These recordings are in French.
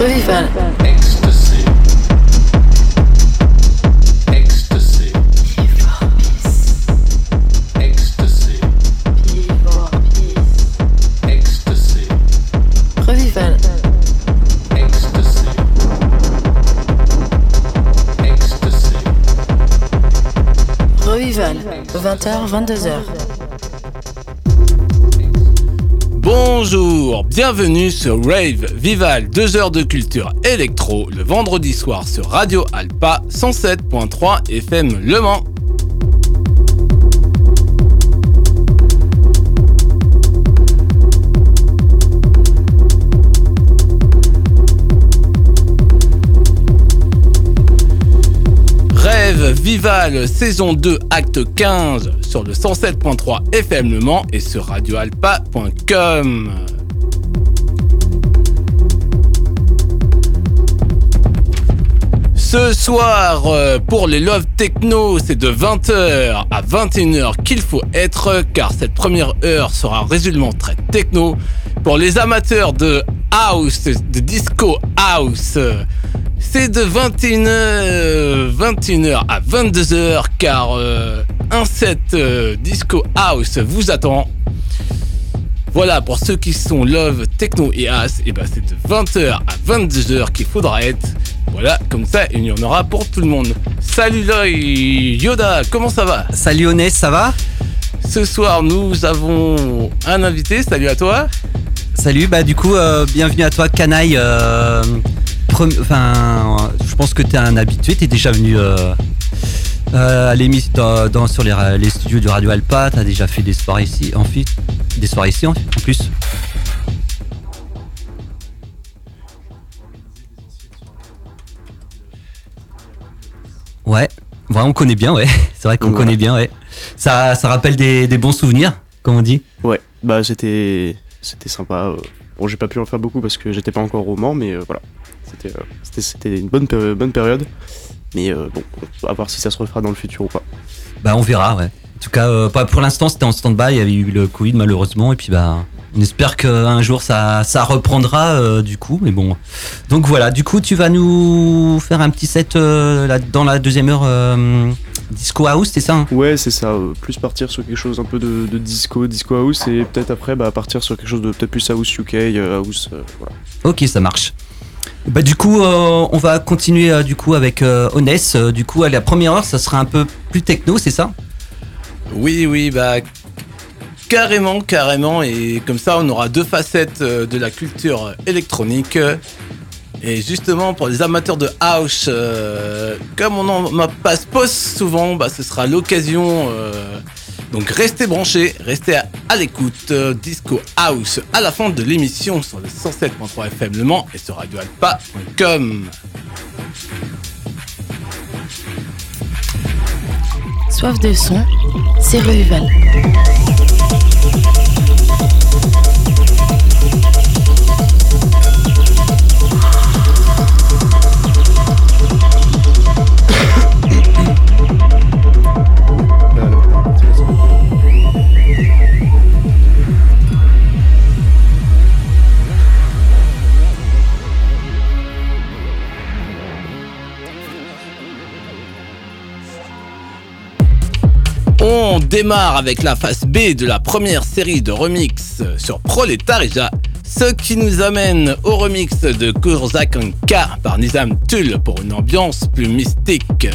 Revival. Ecstasy. Ecstasy. Ecstasy. Ecstasy. Revival. Ecstasy. Ecstasy. Revival. 20h, 22h. Bienvenue sur Rave Vival, 2 heures de culture électro le vendredi soir sur Radio Alpa 107.3 FM Le Mans. Rêve Vival saison 2 acte 15 sur le 107.3 FM Le Mans et sur radioalpa.com. Ce soir, euh, pour les Love Techno, c'est de 20h à 21h qu'il faut être, car cette première heure sera résolument très techno. Pour les amateurs de house, de disco house, c'est de 21h, 21h à 22h, car euh, un set euh, disco house vous attend. Voilà, pour ceux qui sont love, techno et as, et ben c'est de 20h à 22h qu'il faudra être. Voilà, comme ça, il y en aura pour tout le monde. Salut là, Yoda, comment ça va Salut Onès, ça va Ce soir, nous avons un invité. Salut à toi. Salut, bah du coup, euh, bienvenue à toi, Canaille. euh, Enfin, je pense que t'es un habitué, t'es déjà venu euh, à l'émission dans, dans- sur les studios du Radio Alpa, t'as déjà fait des soirées ici, en fait, des soirées ici en, en plus. Ouais, ouais, on connaît bien, ouais. C'est vrai qu'on connaît bien, ouais. Ça, ça rappelle des, des bons souvenirs, comme on dit. Ouais, bah c'était c'était sympa. Bon, j'ai pas pu en faire beaucoup parce que j'étais pas encore au Mans, mais euh, voilà. C'était euh, c'était- c'était une bonne, bonne période. Mais euh, bon, on va voir si ça se refera dans le futur ou pas. Bah on verra, ouais. En tout cas, euh, pas- pour l'instant c'était en stand-by, il y avait eu le Covid malheureusement, et puis bah on espère qu'un jour ça, ça reprendra euh, du coup, mais bon. Donc voilà, du coup tu vas nous faire un petit set euh, là, dans la deuxième heure euh, Disco House, c'est ça hein? Ouais, c'est ça. euh, plus partir sur quelque chose un peu de, de disco, disco house, et peut-être après bah, partir sur quelque chose de peut-être plus house UK, euh, house. euh, voilà. Ok, ça marche. Bah du coup, euh, on va continuer euh, du coup avec euh. Euh, du coup, à la première heure, ça sera un peu plus techno, c'est ça? Oui, oui, bah carrément, carrément, et comme ça on aura deux facettes euh, de la culture électronique. Et justement pour les amateurs de house, euh, comme on en pas se pose souvent, bah ce sera l'occasion. euh, donc restez branchés, restez à, l'écoute. Disco House à la fin de l'émission sur le 107.3 FM Le Mans et sur radioalpa.com. Soif de son, c'est Revival. On démarre avec la phase B de la première série de remix sur Prolétarija, ce qui nous amène au remix de Kurzakanka par Nizam Tull pour une ambiance plus mystique.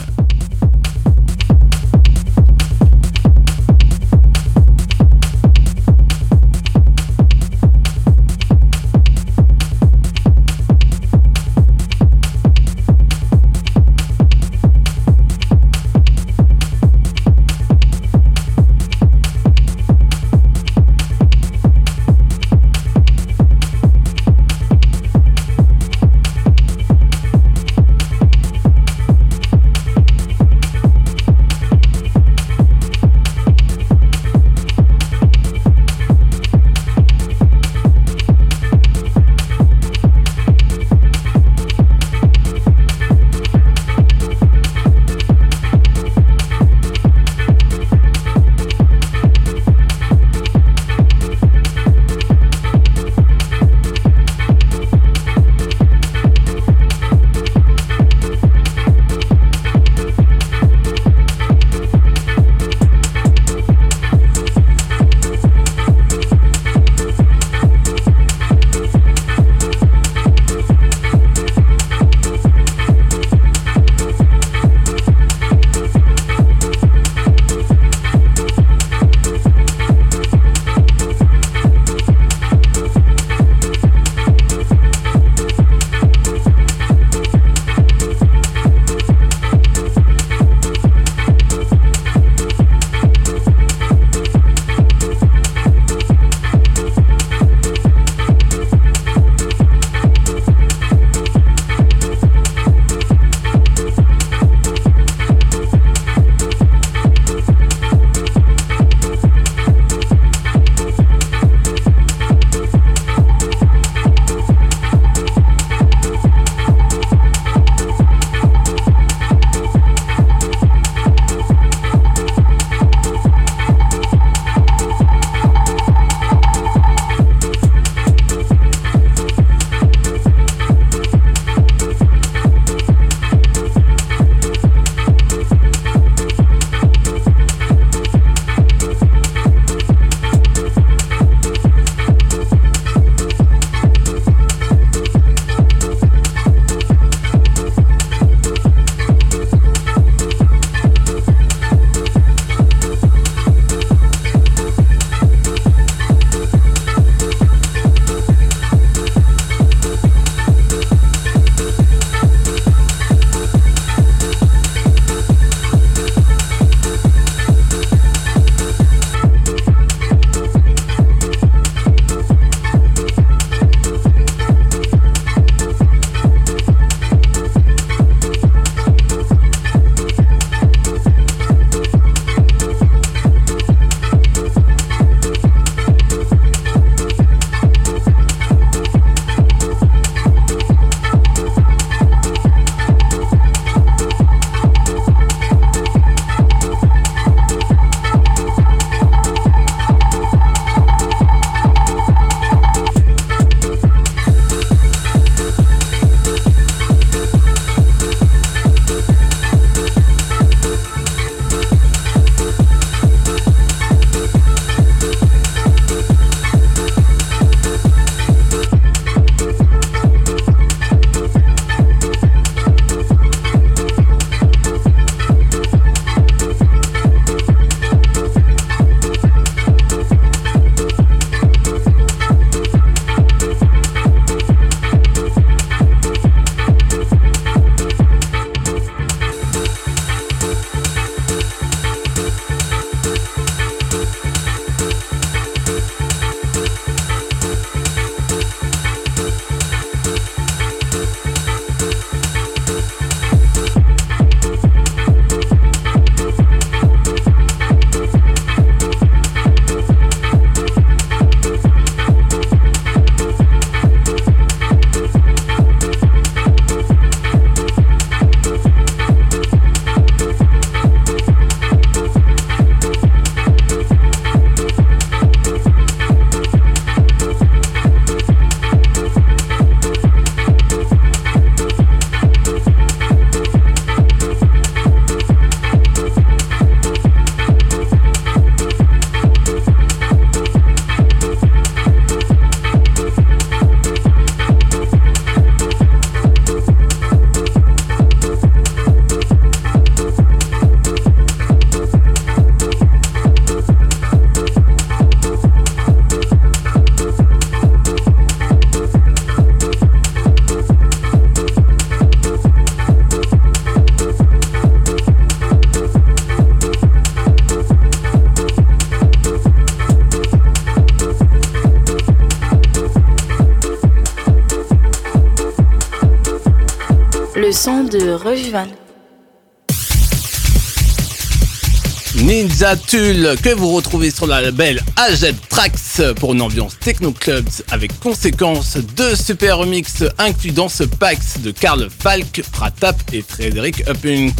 Ninja Tulle que vous retrouvez sur la label AZ Tracks pour une ambiance techno clubs avec conséquence deux super remix inclus dans ce pack de Karl Falk, Pratap et Frédéric Uppings.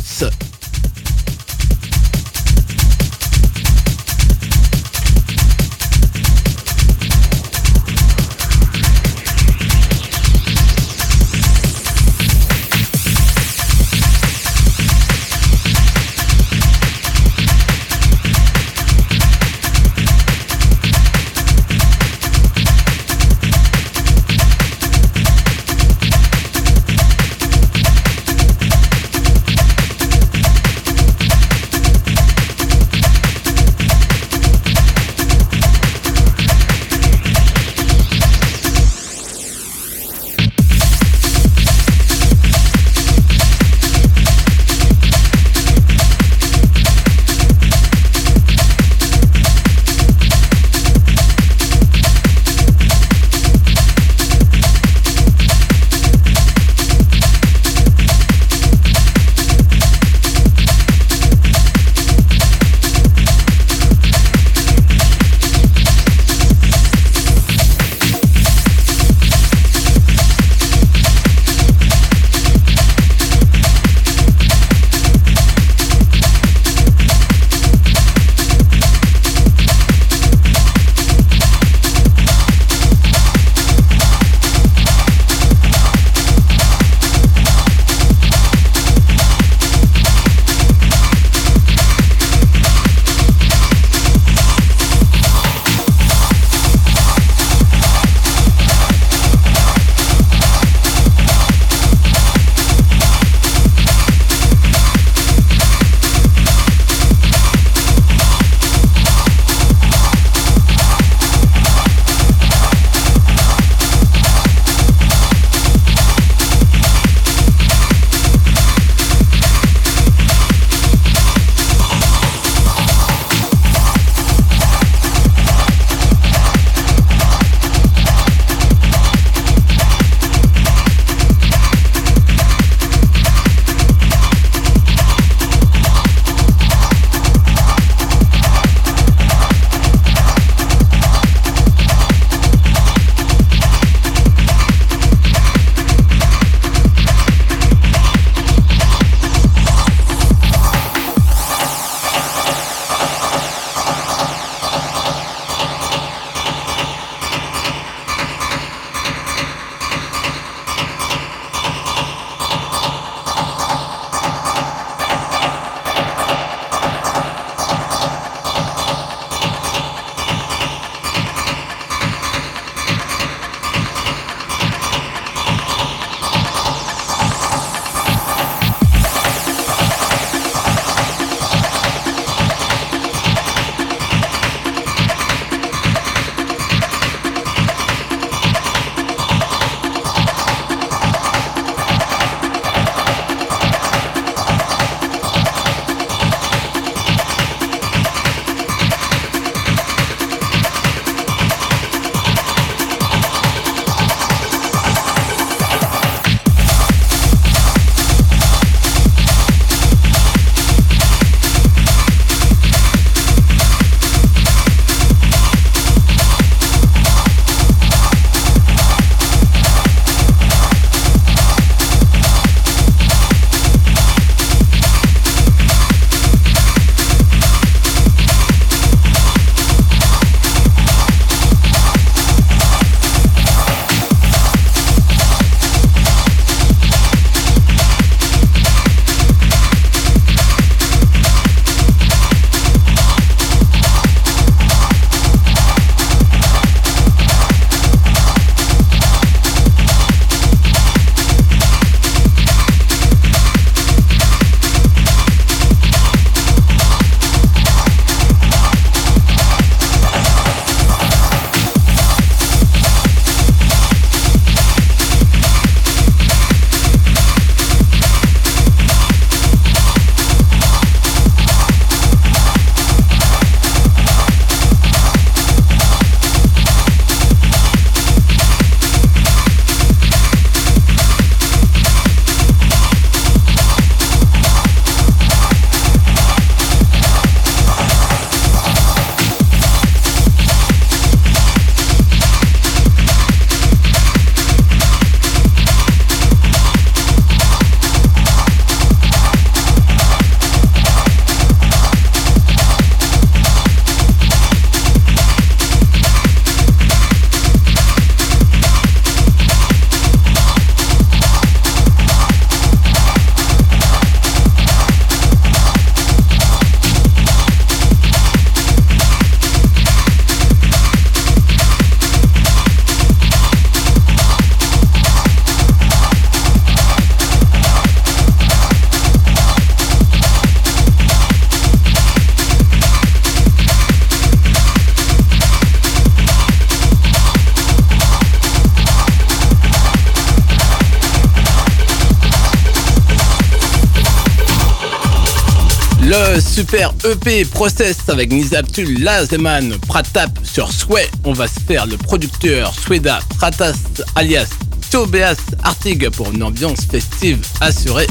Super EP Process avec Nizaptul, Lazeman, Pratap sur Sway. On va se faire le producteur Sweda Pratas alias Tobias Artig pour une ambiance festive assurée.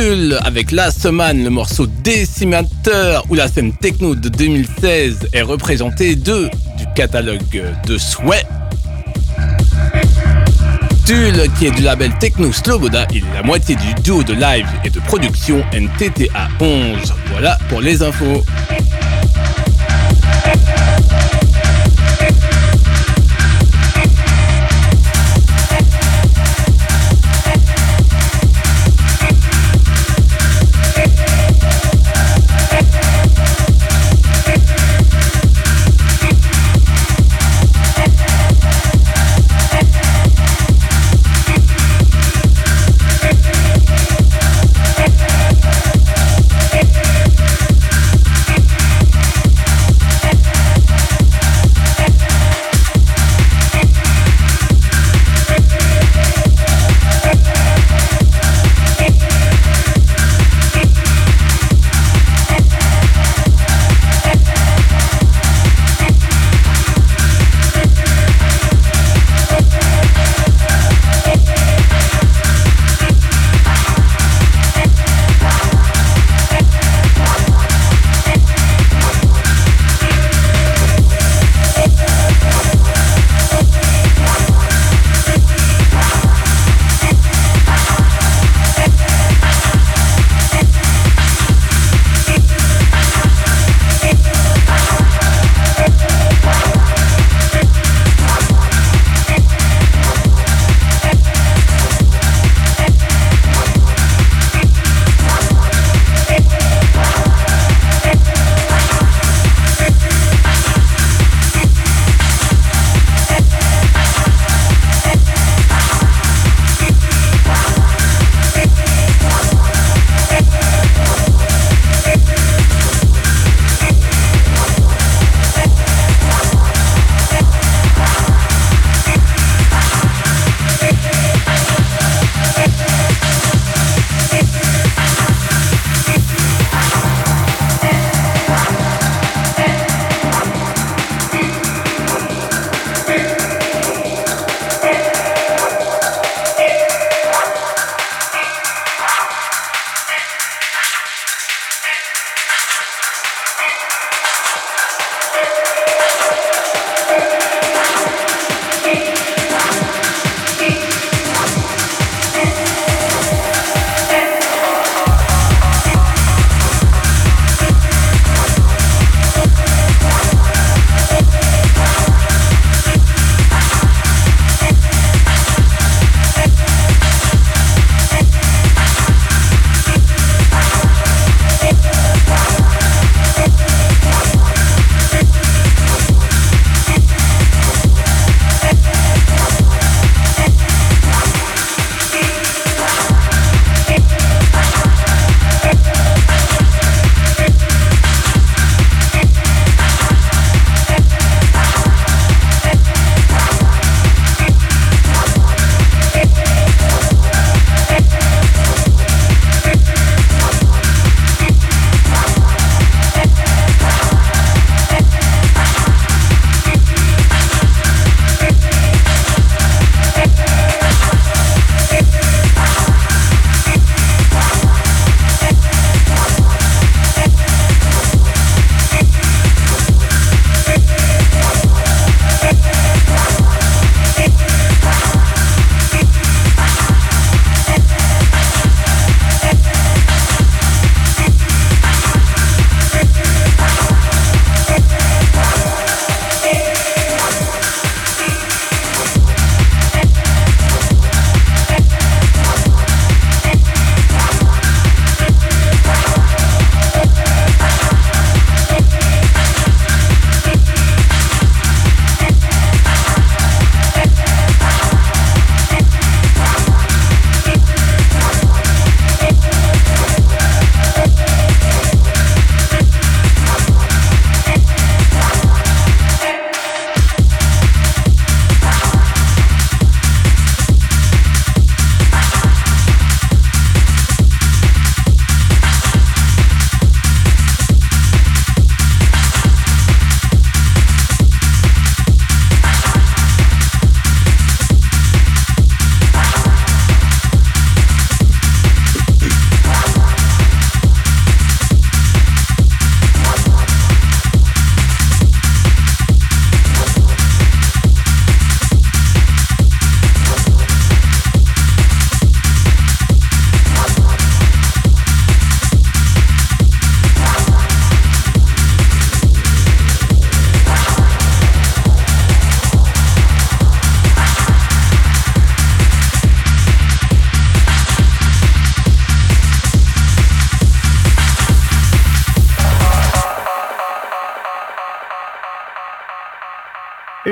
Niam Tull avec Last Man, le morceau Décimateur, où la scène techno de 2016 est représentée de du catalogue de Souhait. Tull, qui est du label Techno Sloboda, il est la moitié du duo de live et de production NTTA 11. Voilà pour les infos.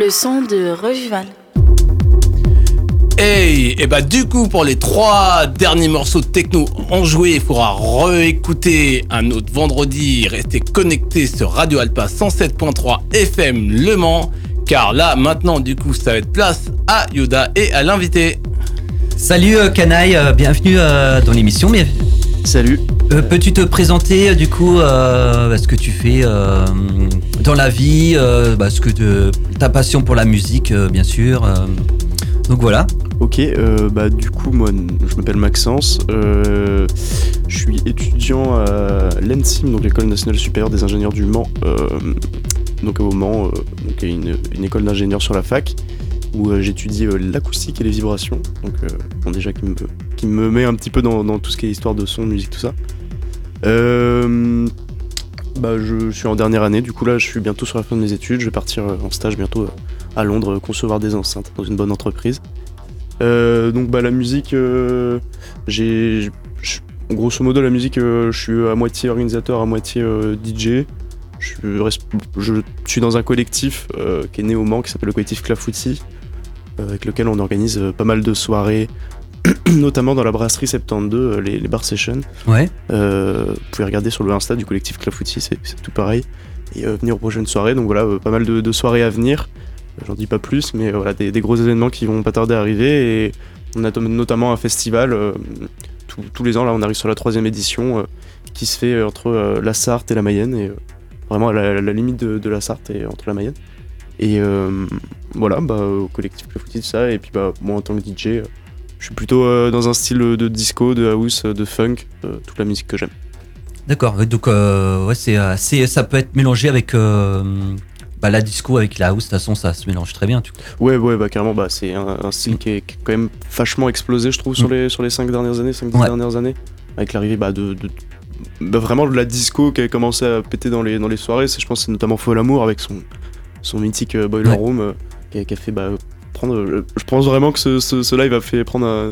Le son de Revival. Hey, et bah du coup pour les trois derniers morceaux de techno enjoués, il faudra réécouter un autre vendredi, rester connecté sur Radio Alpa 107.3 FM Le Mans, car là maintenant du coup ça va être place à Yoda et à l'invité. Salut euh, Canaille, euh, bienvenue euh, dans l'émission. Mais Salut. euh, peux-tu te présenter euh, du coup euh, ce que tu fais euh, dans la vie, euh, bah, ce que ta passion pour la musique, euh, bien sûr. euh. donc voilà. Ok, euh, bah du coup moi je m'appelle Maxence, je suis étudiant à l'ENSIM, donc l'école nationale supérieure des ingénieurs du Mans, donc au Mans, donc une, une école d'ingénieurs sur la fac où j'étudie l'acoustique et les vibrations, donc déjà qui me, qui me met un petit peu dans, tout ce qui est histoire de son, musique, tout ça. Bah je, suis en dernière année, du coup là je suis bientôt sur la fin de mes études, je vais partir euh, en stage bientôt euh, à Londres euh, concevoir des enceintes dans une bonne entreprise. Donc bah la musique, j'ai, grosso modo la musique, je suis à moitié organisateur, à moitié DJ. Je, je suis dans un collectif qui est né au Mans, qui s'appelle le collectif Clafouti, avec lequel on organise pas mal de soirées, notamment dans la brasserie 72, euh, les, les bar sessions. Ouais. Euh, vous pouvez regarder sur le Insta du collectif Clafouti, c'est tout pareil. Et euh, venir aux prochaines soirées. Donc voilà, pas mal de, de soirées à venir. J'en dis pas plus, mais voilà, des, des gros événements qui vont pas tarder à arriver. Et on a notamment un festival. tous- les ans, là, on arrive sur la troisième édition qui se fait entre la Sarthe et la Mayenne. Et vraiment à la, la limite de, de la Sarthe et entre la Mayenne. Et euh, voilà, bah, au collectif Clafouti, ça. Et puis bah, moi, en tant que DJ, je suis plutôt euh, dans un style de disco, de house, de funk, euh, toute la musique que j'aime. D'accord. Donc euh, ouais, c'est assez, ça peut être mélangé avec bah, la disco, avec la house. De toute façon, ça se mélange très bien. Tu Ouais, ouais, bah carrément, bah, c'est un, un style qui est, qui est quand même vachement explosé, je trouve, sur Mm. les, sur les 5 dernières années, 5 Ouais. dernières années, avec l'arrivée bah, de, de- bah, vraiment de la disco qui a commencé à péter dans les, dans les soirées. Je pense que c'est notamment Fol Amour avec son, son mythique Boiler Ouais. Room euh, qui, a, qui a fait bah, prendre. je pense vraiment que ce, ce- ce live a fait prendre un,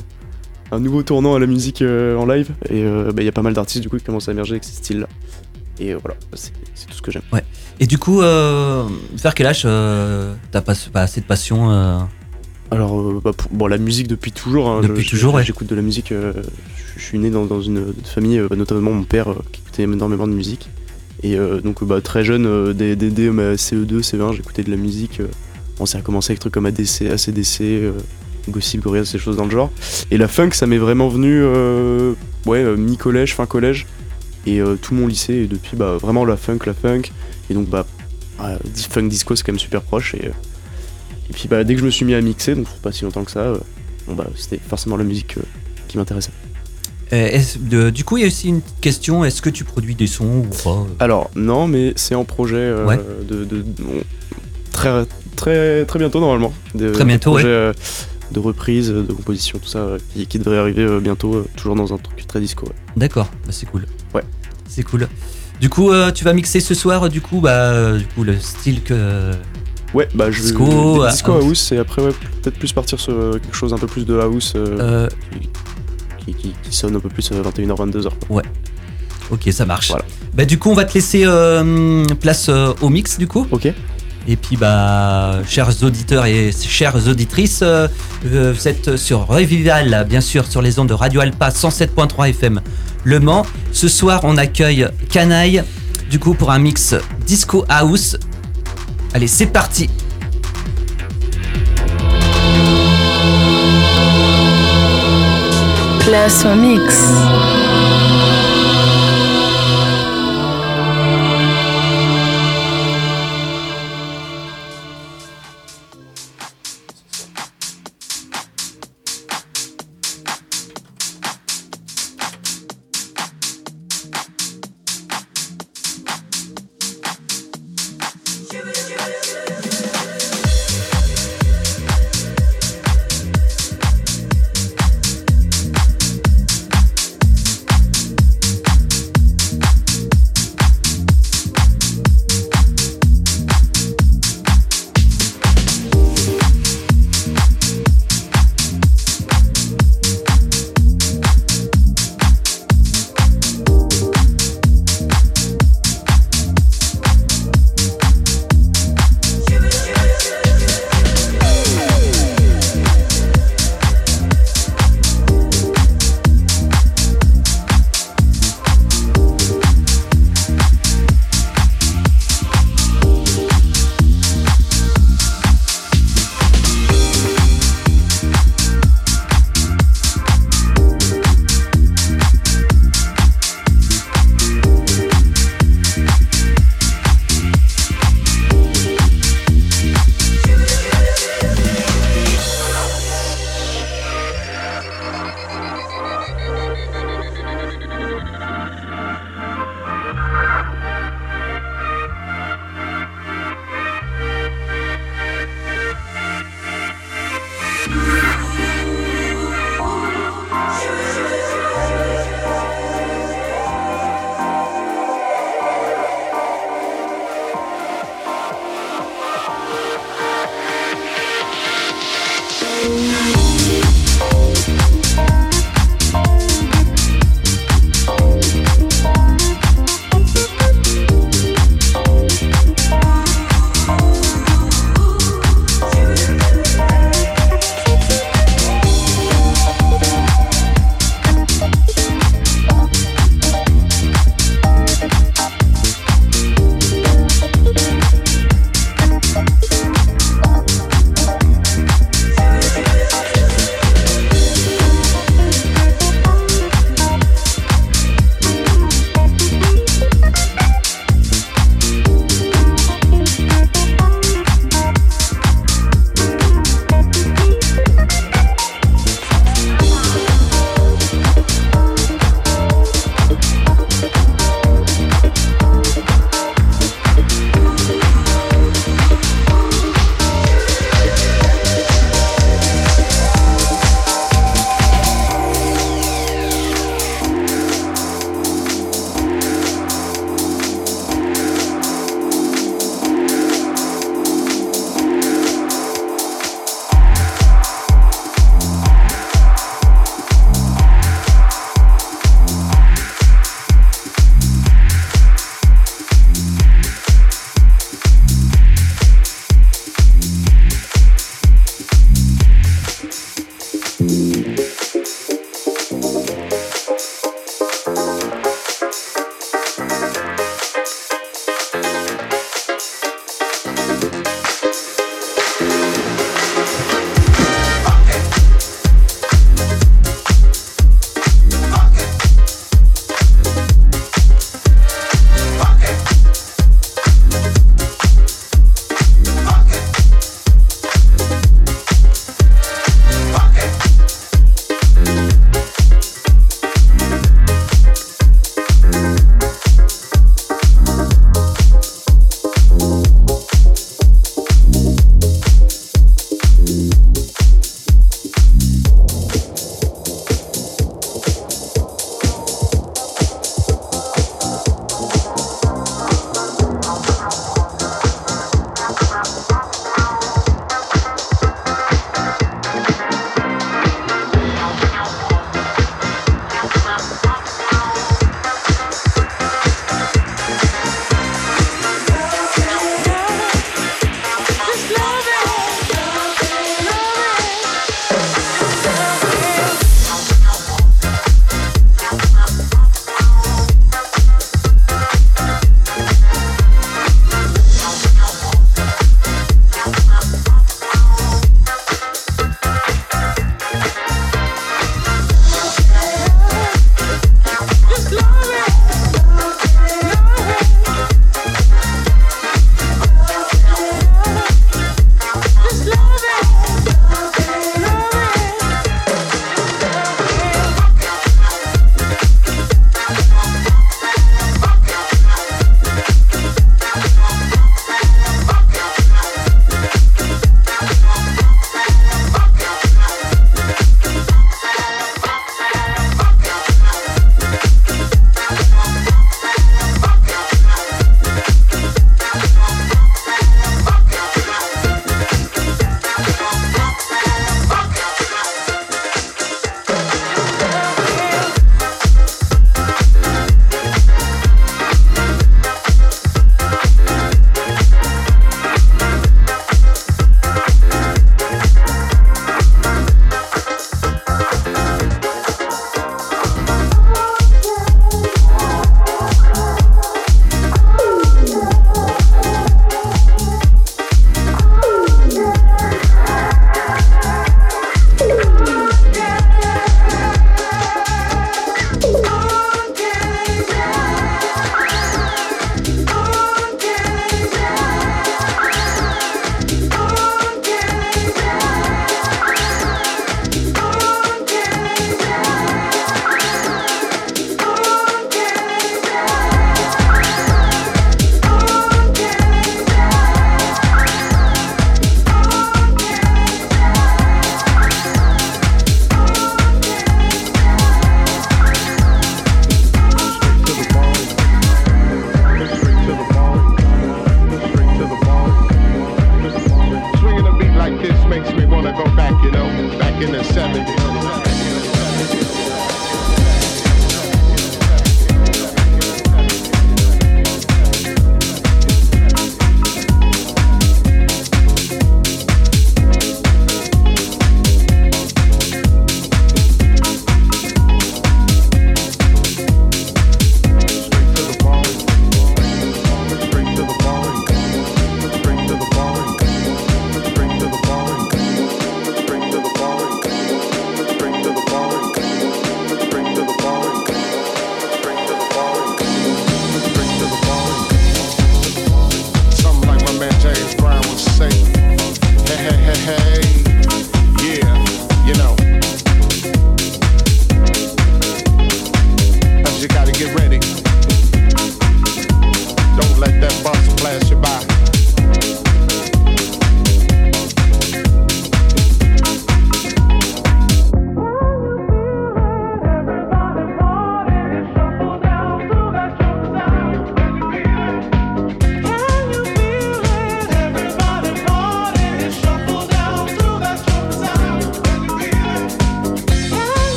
un nouveau tournant à la musique euh, en live, et euh, bah, il y a pas mal d'artistes du coup qui commencent à émerger avec ces styles-là. Et euh, voilà, c'est, tout ce que j'aime. Et du coup, vers quel âge t'as pas, pas assez de passion Alors, euh, bah, pour- bon, la musique depuis toujours. hein, Depuis je- toujours, ouais. J'écoute de la musique. euh, je je suis né dans, dans une famille, euh, bah, notamment mon père, qui écoutait énormément de musique. Et donc, bah, très jeune, dès, dès- dès ma CE2, CE1, j'écoutais de la musique. Euh, bon, ça a commencé avec des trucs comme ADC, ACDC, euh, Gossip, Gorillaz, ces choses dans le genre. Et la funk, ça m'est vraiment venu, euh, ouais, euh, mi-collège, fin collège. Et euh, tout mon lycée, et depuis, bah, vraiment la funk, la funk. Et donc, bah, ah, funk disco, c'est quand même super proche. Et, et puis bah, dès que je me suis mis à mixer, donc pas si longtemps que ça, bon, bah, c'était forcément la musique qui m'intéressait. euh, de- Du coup, il y a aussi une question est-ce que tu produis des sons ou pas? Alors non, mais c'est en projet euh, Ouais. de, très très très bientôt normalement. Très bientôt, de projet, euh, de reprise, de composition, tout ça, euh, qui, qui devrait arriver euh, bientôt, euh, toujours dans un truc très disco. ouais. D'accord, bah, c'est cool. Ouais. C'est cool. Du coup, tu vas mixer ce soir, du coup, bah, du coup, le style que. Ouais, bah je Disco, des- disco house. et après ouais, peut-être plus partir sur quelque chose un peu plus de house euh, euh, qui, qui- qui sonne un peu plus euh, 21h 22h. quoi. ok, ça marche. Voilà. Bah, du coup, on va te laisser euh, place au mix, du coup. Ok. Et puis, bah, chers auditeurs et chères auditrices, euh, euh, vous êtes sur Revival, bien sûr, sur les ondes de Radio Alpa 107.3 FM Le Mans. Ce soir, on accueille Canaille, du coup, pour un mix Disco House. Allez, c'est parti! Place au mix.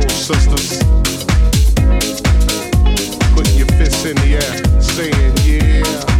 sisters. Put your fists in the air, saying, yeah.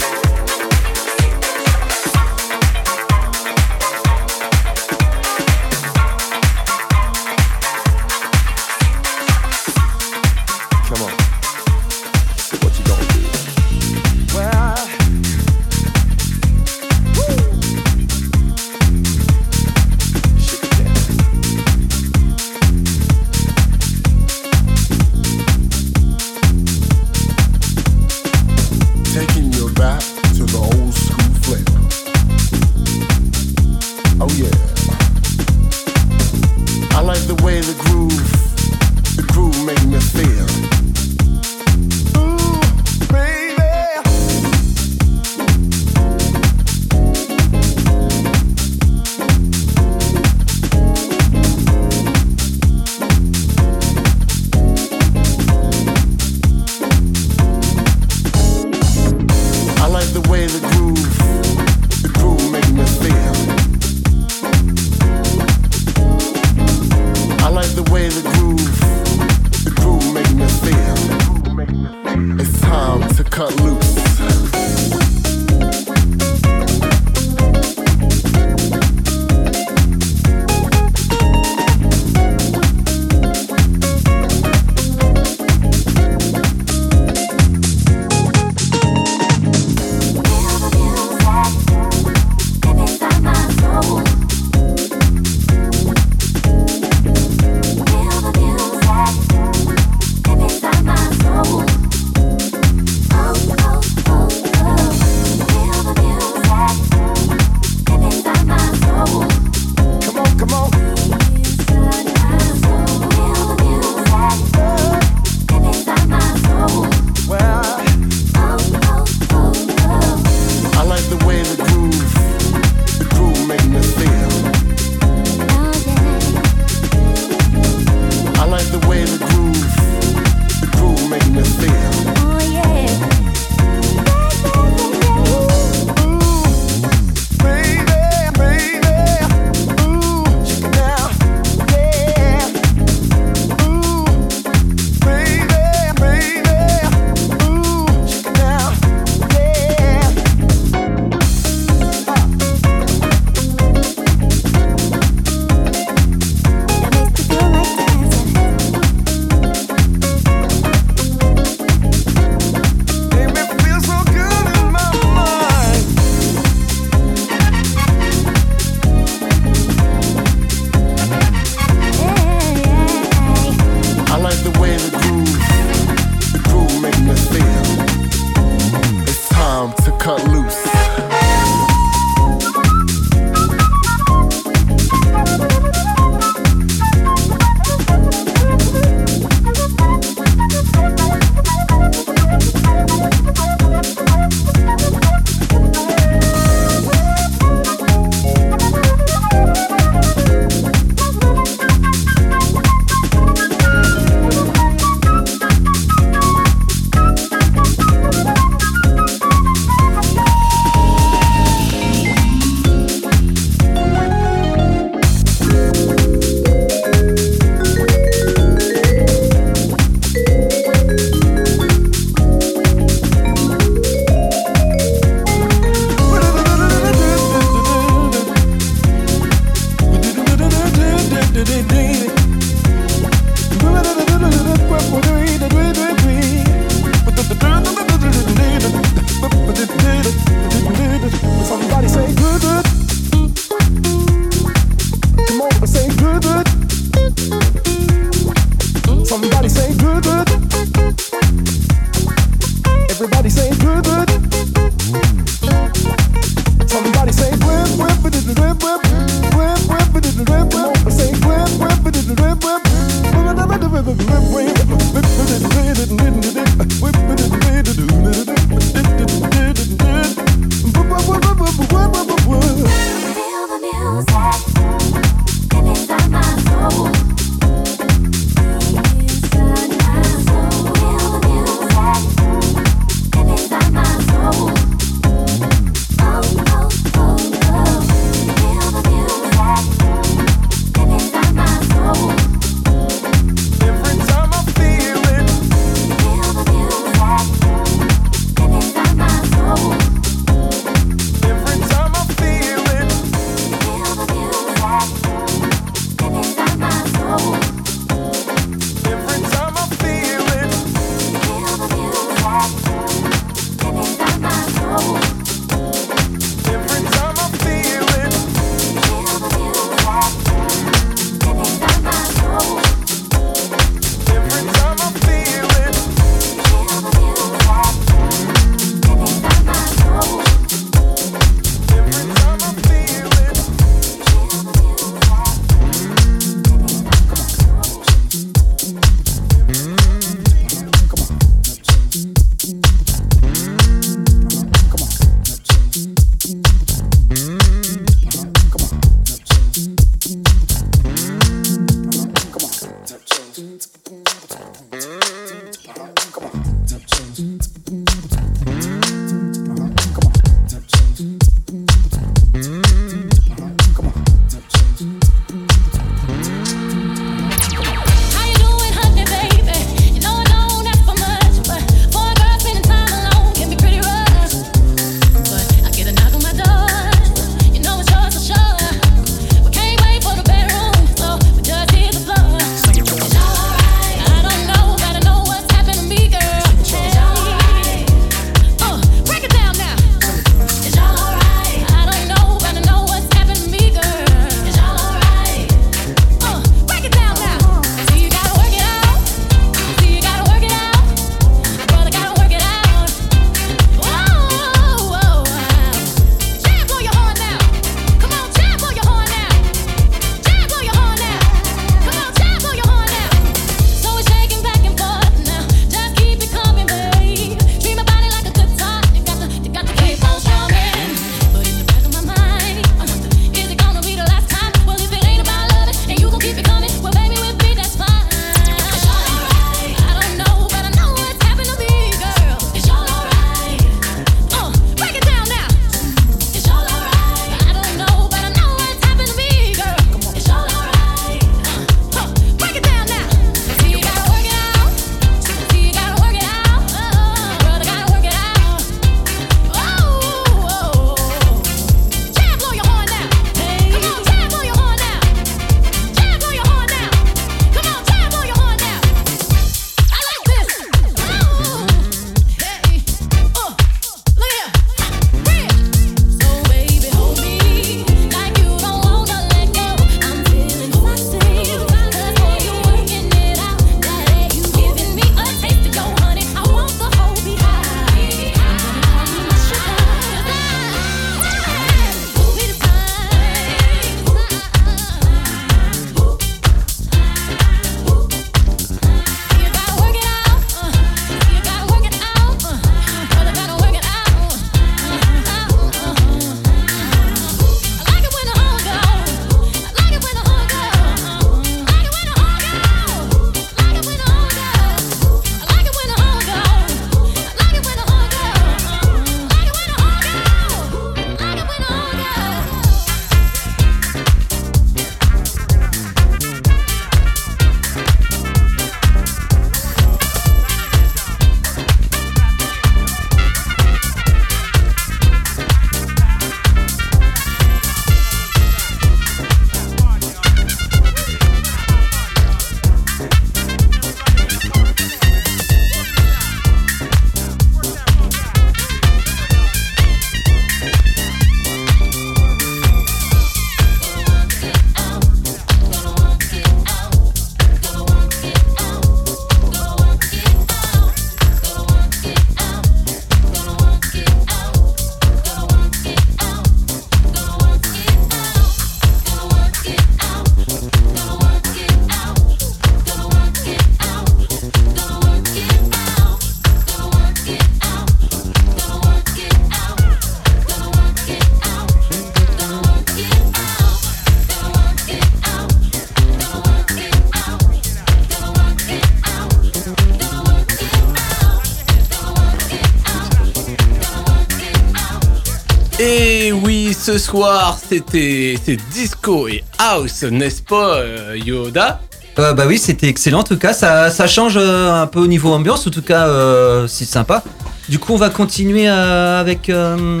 Ce soir, c'était c'est disco et house, n'est-ce pas, euh, Yoda? Euh, bah oui, c'était excellent. En tout cas, ça, ça change euh, un peu au niveau ambiance. En tout cas, euh, c'est sympa. Du coup, on va continuer euh, avec, euh,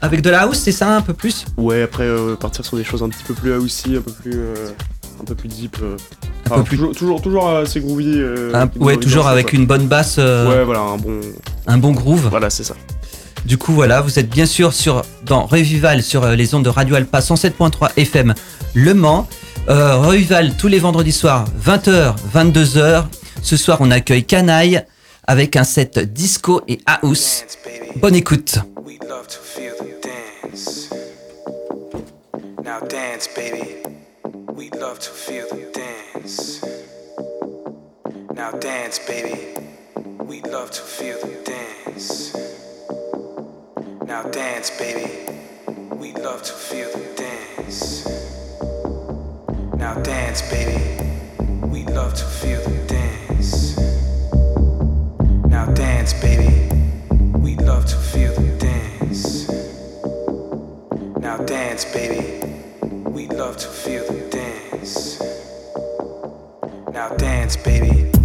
avec de la house, c'est ça, un peu plus? Ouais, après euh, partir sur des choses un petit peu plus aussi, un peu plus, euh, un peu plus deep. euh. Un Enfin, peu plus- Toujours, toujours, toujours assez groovy. euh, Un- Ouais, toujours avec une bonne basse, euh, Ouais, voilà, un bon. un bon groove. Voilà, c'est ça. Du coup, voilà, vous êtes bien sûr sur, dans Revival sur euh, les ondes de Radio Alpa 107.3 FM Le Mans. Euh, Revival tous les vendredis soirs, 20h, 22h. Ce soir, on accueille Canaille avec un set disco et house. Bonne écoute. Now dance, baby. We love to feel the dance. Now dance, baby. We love to feel the dance. Now dance, baby. We love to feel the dance. Now dance, baby. We love to feel the dance. Now dance, baby. We love to feel the dance. Now dance, baby.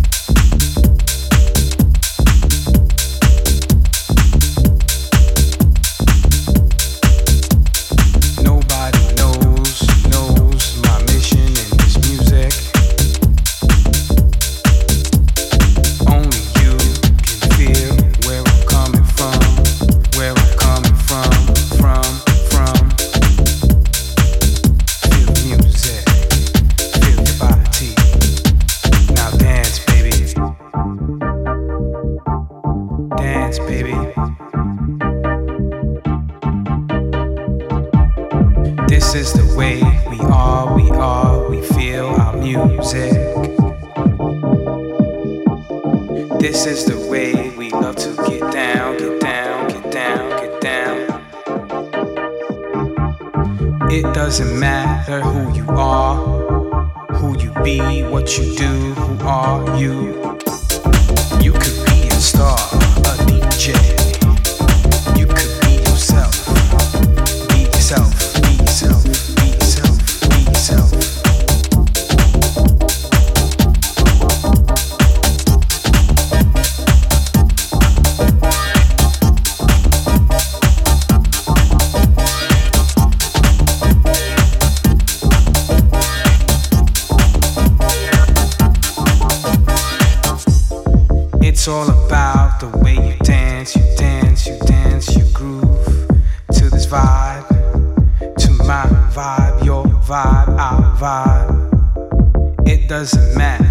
Doesn't matter,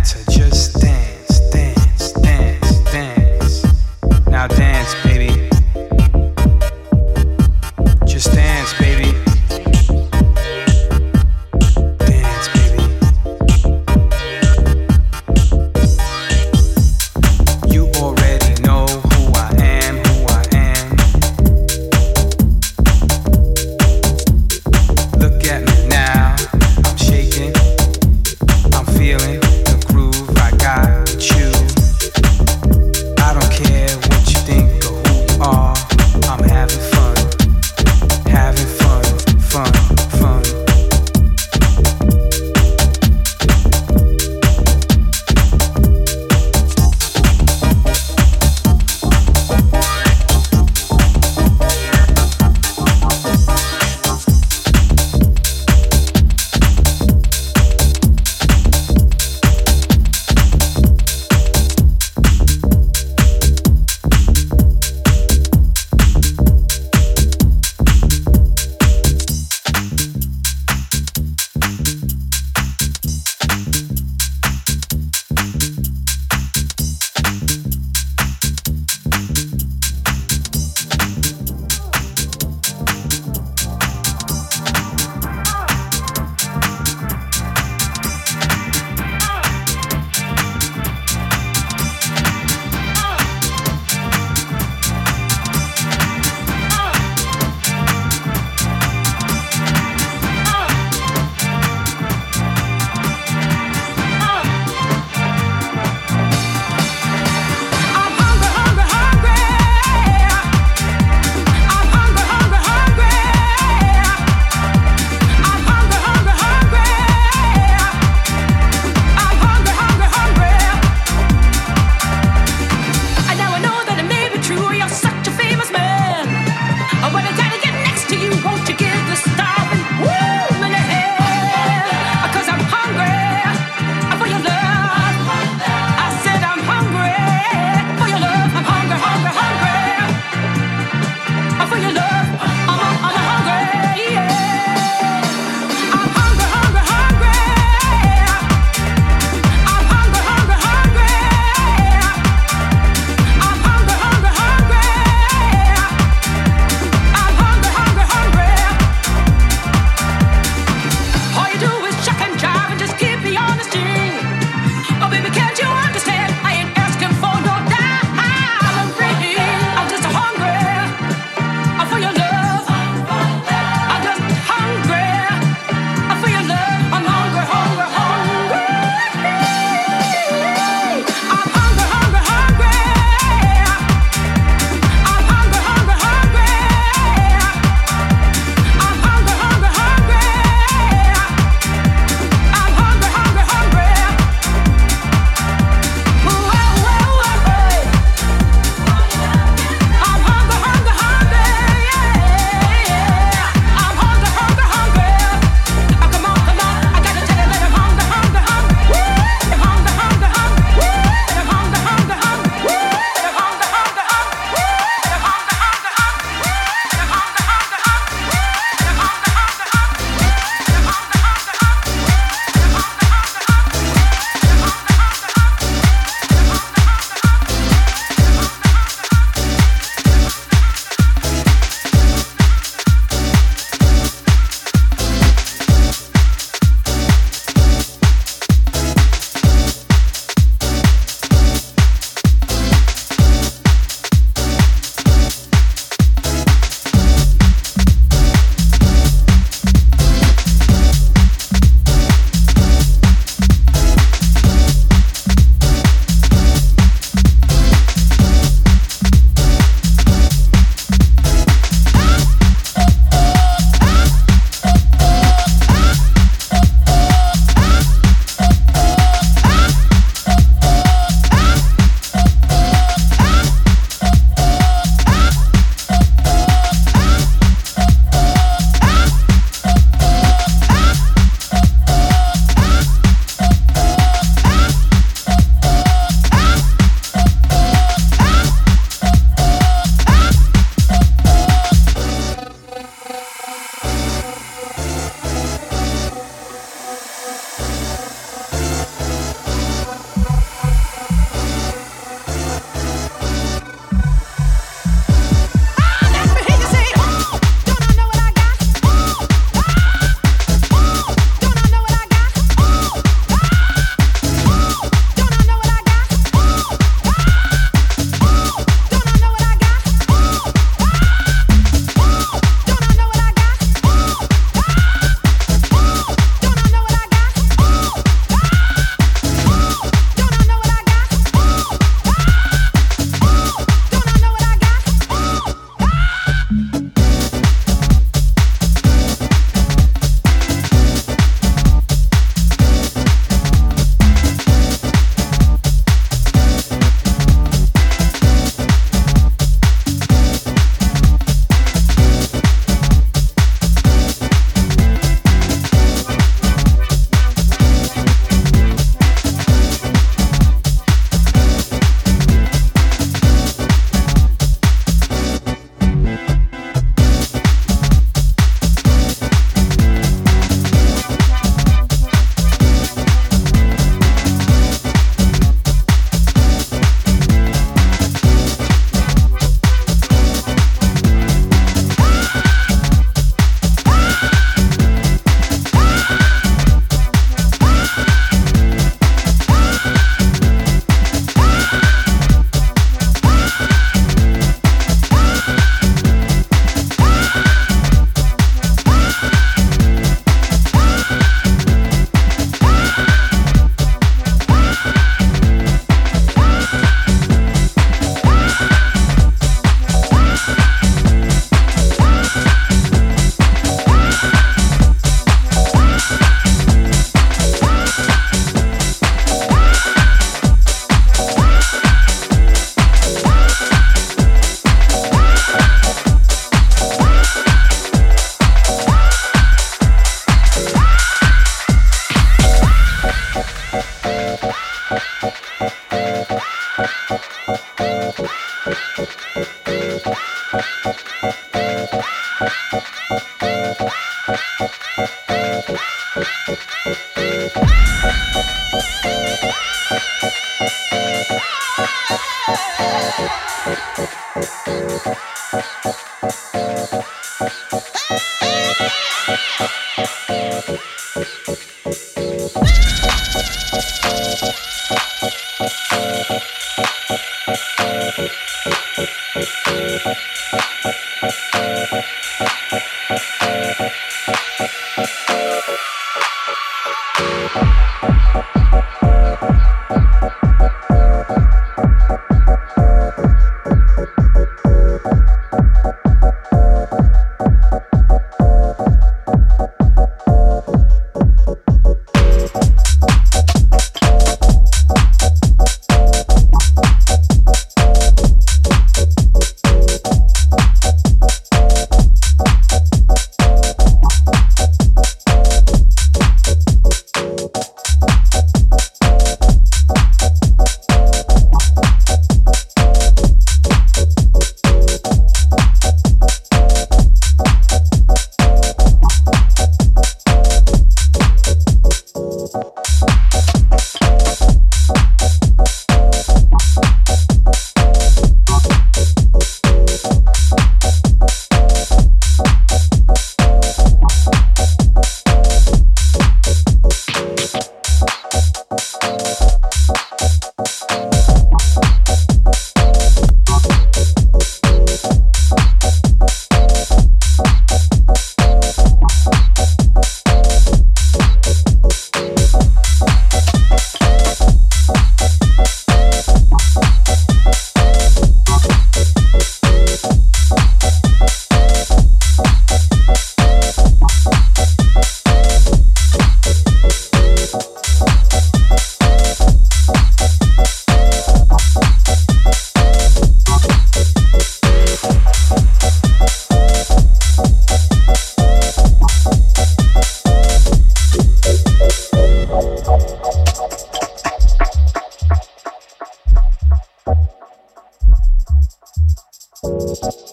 you.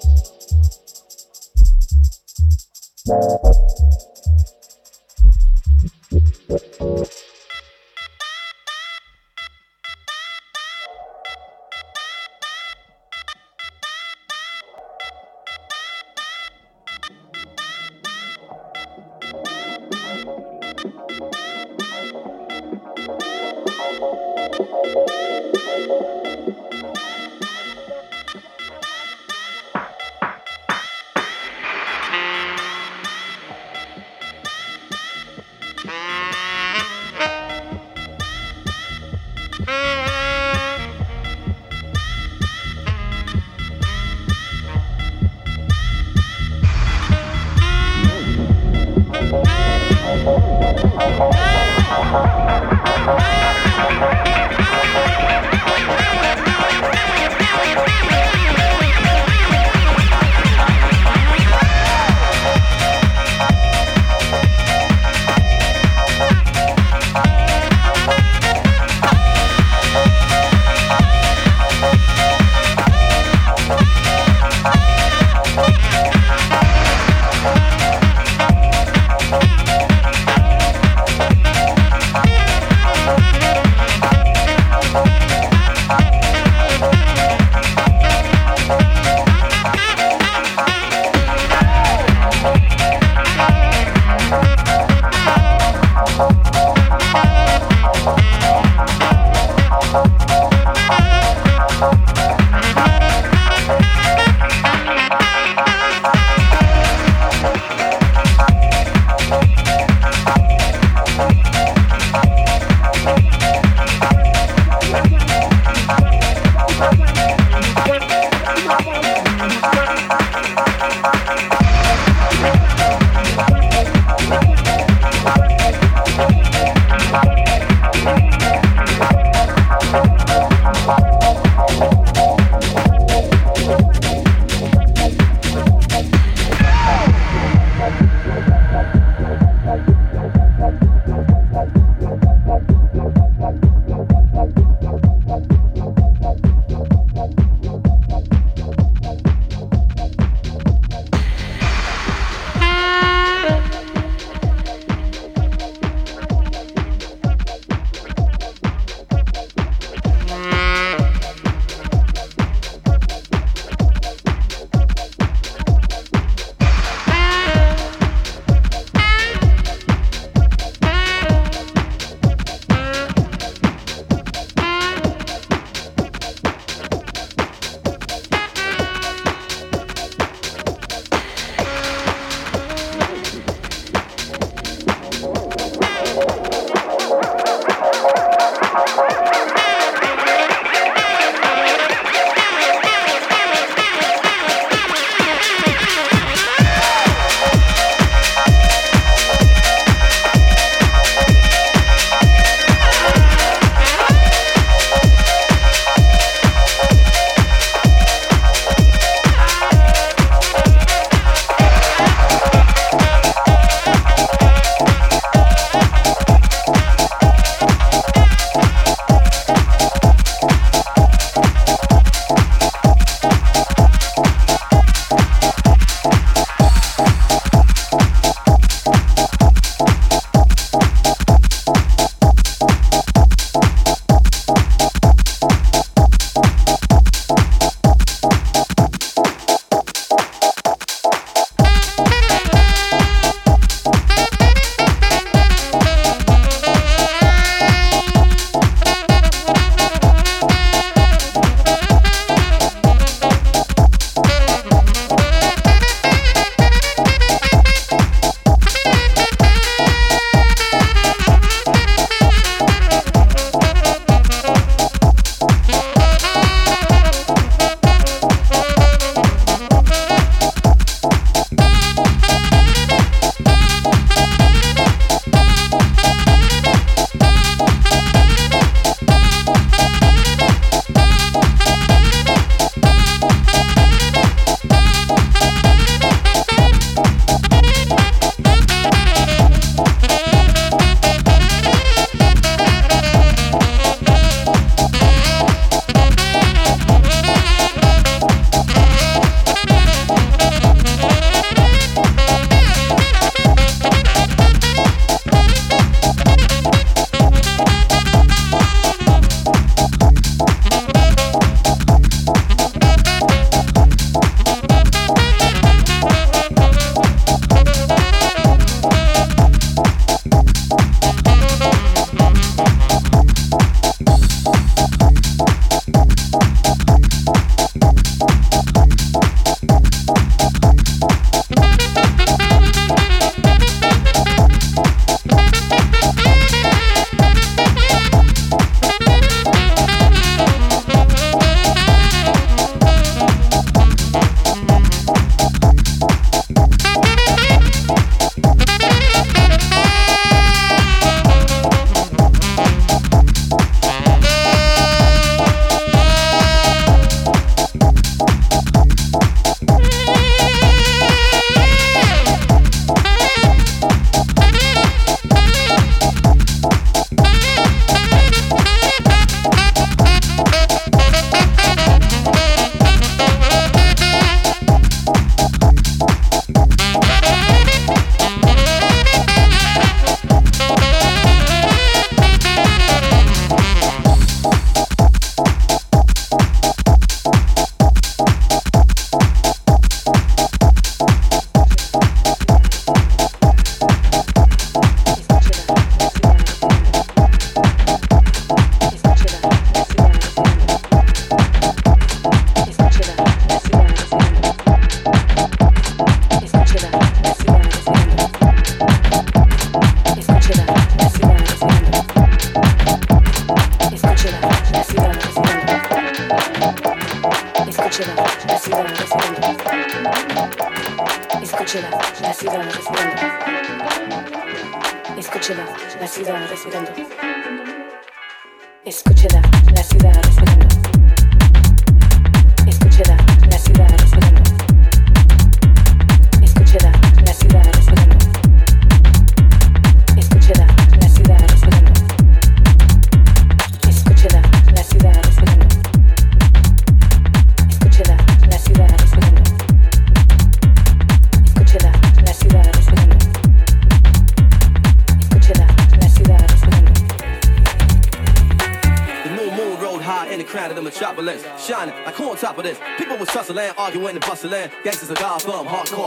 in the bustling. Gangsters are God from hardcore.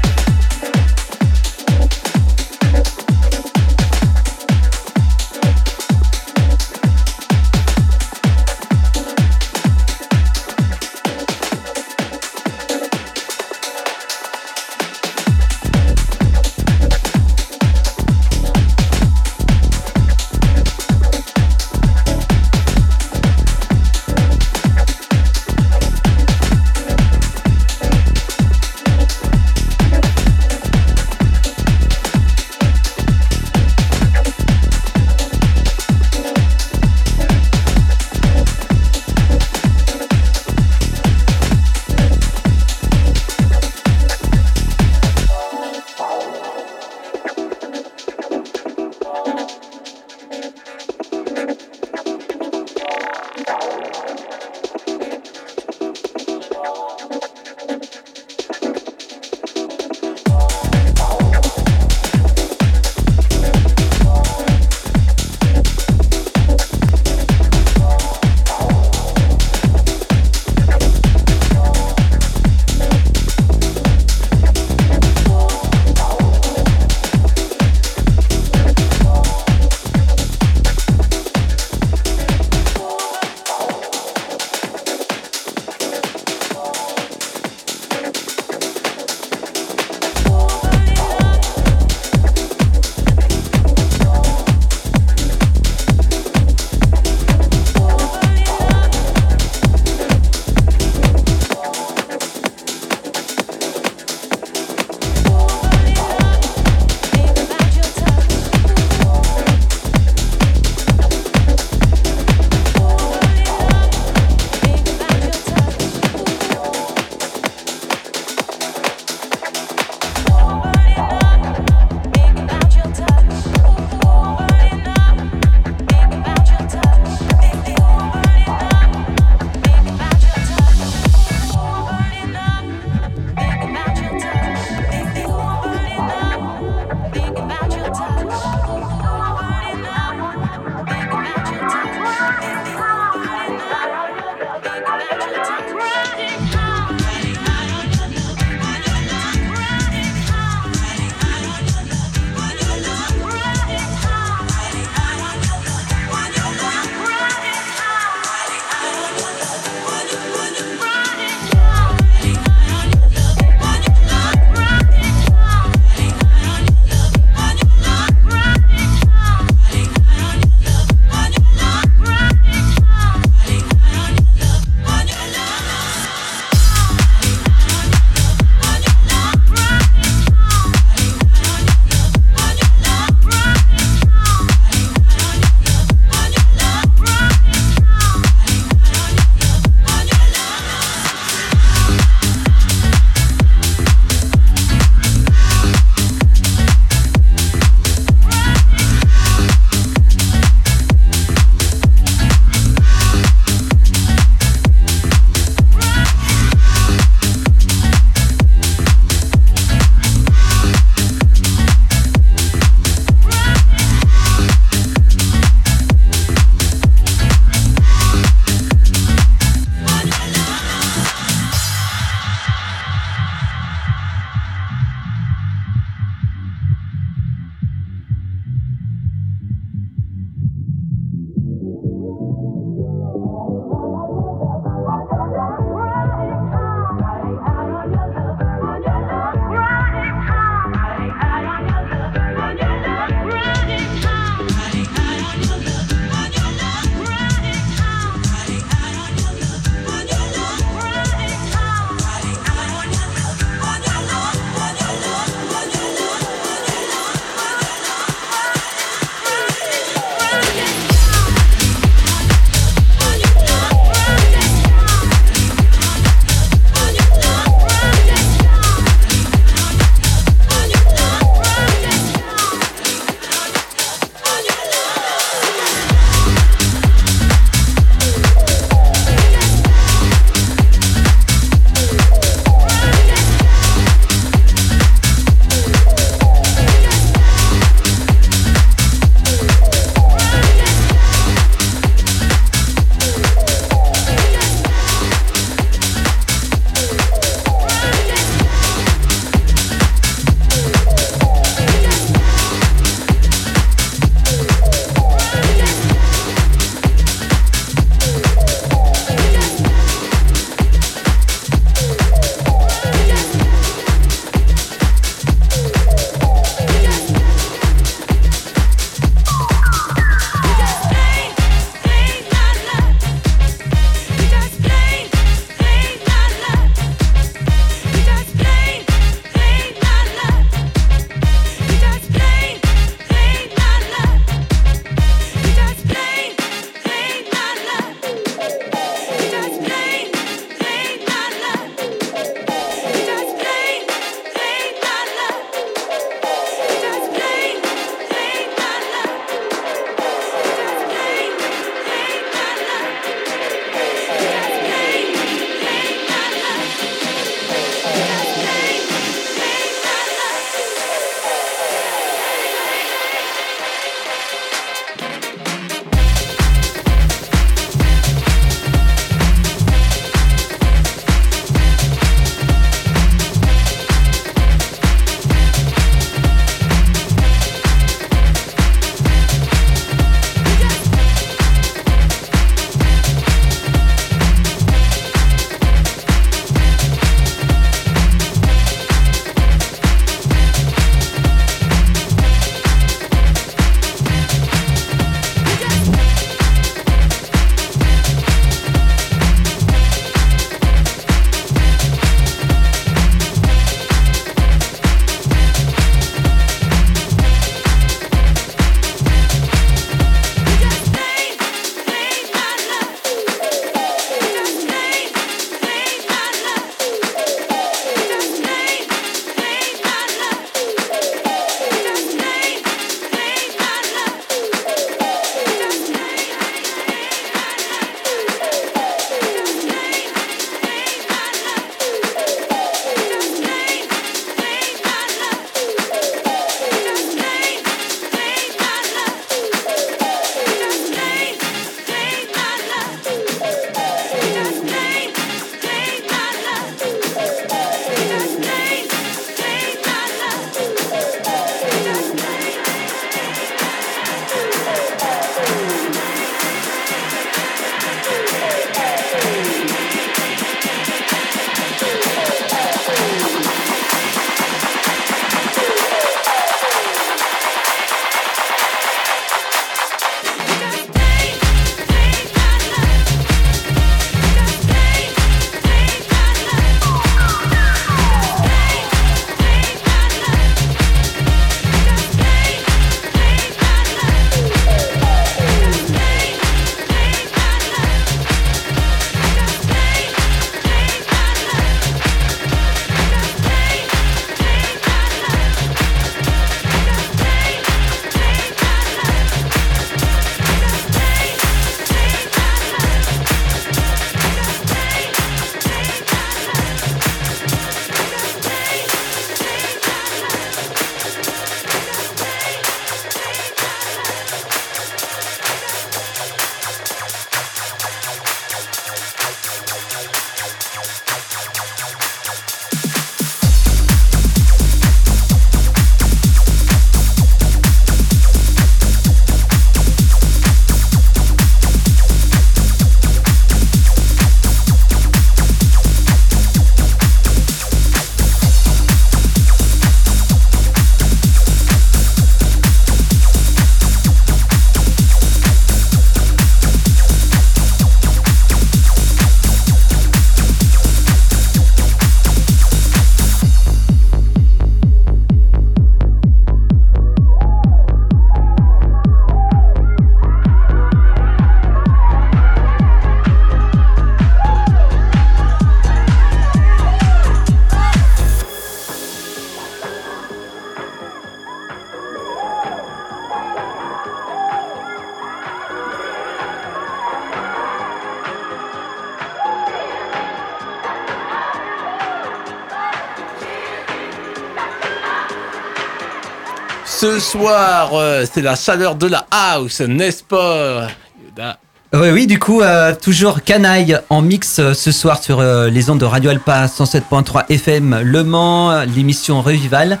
Soir, euh, c'est la chaleur de la house, n'est-ce pas Yoda Ouais, oui, du coup, euh, toujours Canaille en mix euh, ce soir sur euh, les ondes de Radio Alpa 107.3 FM Le Mans, euh, l'émission Revival.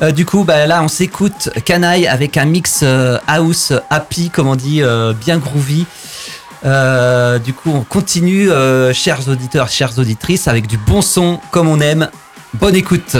Euh, du coup, bah, là, on s'écoute Canaille avec un mix euh, house happy, comme on dit, euh, bien groovy. Euh, du coup, on continue, euh, chers auditeurs, chères auditrices, avec du bon son comme on aime. Bonne écoute.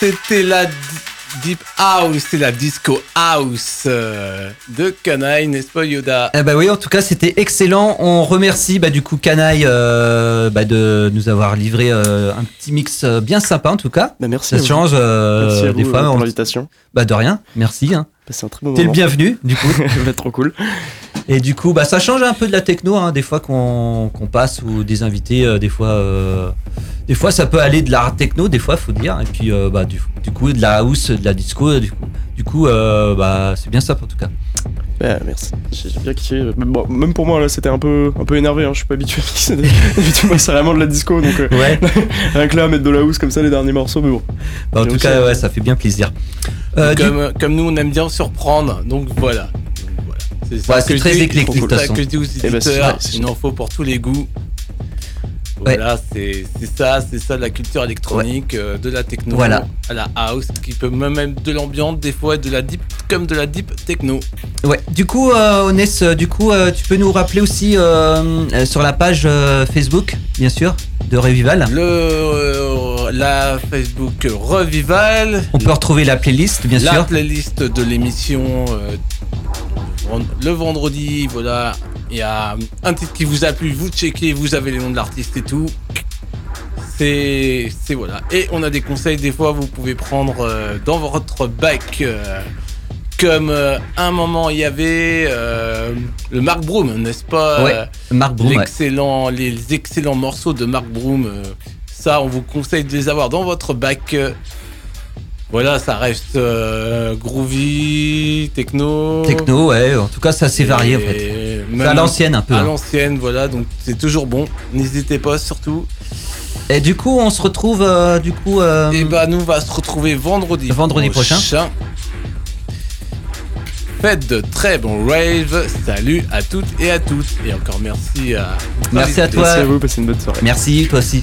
C'était la Deep House, c'est la Disco House euh, de Kanaï, n'est-ce pas Yoda? Eh bah oui, en tout cas, c'était excellent. On remercie bah, du coup Canaille euh, bah, de nous avoir livré euh, un petit mix bien sympa en tout cas. Bah, merci. Ça à vous. change euh, Merci à des vous, fois. euh, pour on- l'invitation. Bah de rien, merci. Hein. C'est un très bon T'es le bienvenu du coup. bah, trop cool. Et du coup, bah ça change un peu de la techno, hein, des fois qu'on passe ou des invités, euh, des fois, euh, des fois ça peut aller de la techno, des fois faut dire, et puis euh, bah du, du coup de la house, de la disco, du coup, du coup euh, bah c'est bien ça en tout cas. Bah, merci. J'ai bien kiffé. Même, bon, même pour moi, là, c'était un peu, un peu énervé. Hein. Je suis pas habitué à moi, c'est vraiment de la disco. Donc, euh, Ouais. rien que là, mettre de la house comme ça, les derniers morceaux, mais bon. Bah, en tout aussi- cas, ouais, ça fait bien plaisir. Euh, du- comme, comme nous, on aime bien surprendre, donc voilà. C'est Ouais, c'est très éclectique, de c'est ça que je dis aux Eh ben, c'est éditeurs, il en faut pour tous les goûts. Voilà, c'est c'est ça, c'est ça la culture électronique, euh, de la techno Voilà. à la house, qui peut même être de l'ambiance, des fois de la deep, comme de la deep techno. Ouais. Du coup, euh, Onès, euh, du coup, euh, tu peux nous rappeler aussi sur la page Facebook, bien sûr, de Revival. Le, la Facebook Revival, On peut retrouver la playlist, bien la sûr. playlist de l'émission le vendredi, voilà. Il y a un titre qui vous a plu, vous checkez, vous avez les noms de l'artiste et tout. C'est, c'est voilà. Et on a des conseils, des fois vous pouvez prendre euh, dans votre bac. euh, comme euh, un moment il y avait le Mark Broom, n'est-ce pas? Ouais, Marc Broom. ouais. L'excellent, les excellents morceaux de Mark Broom. ça, on vous conseille de les avoir dans votre bac. Voilà, ça reste euh, groovy, techno. Techno, ouais. En tout cas, c'est assez varié en fait. Et à l'ancienne un peu. À hein. l'ancienne, voilà, donc c'est toujours bon. N'hésitez pas surtout. Et du coup, on se retrouve euh, du coup. euh, Et bah, nous, on va se retrouver vendredi. Vendredi prochain. Faites de très bons raves. Salut à toutes et à tous. Et encore merci à. Merci à toi. Merci à vous, passez une bonne soirée. Merci, toi aussi.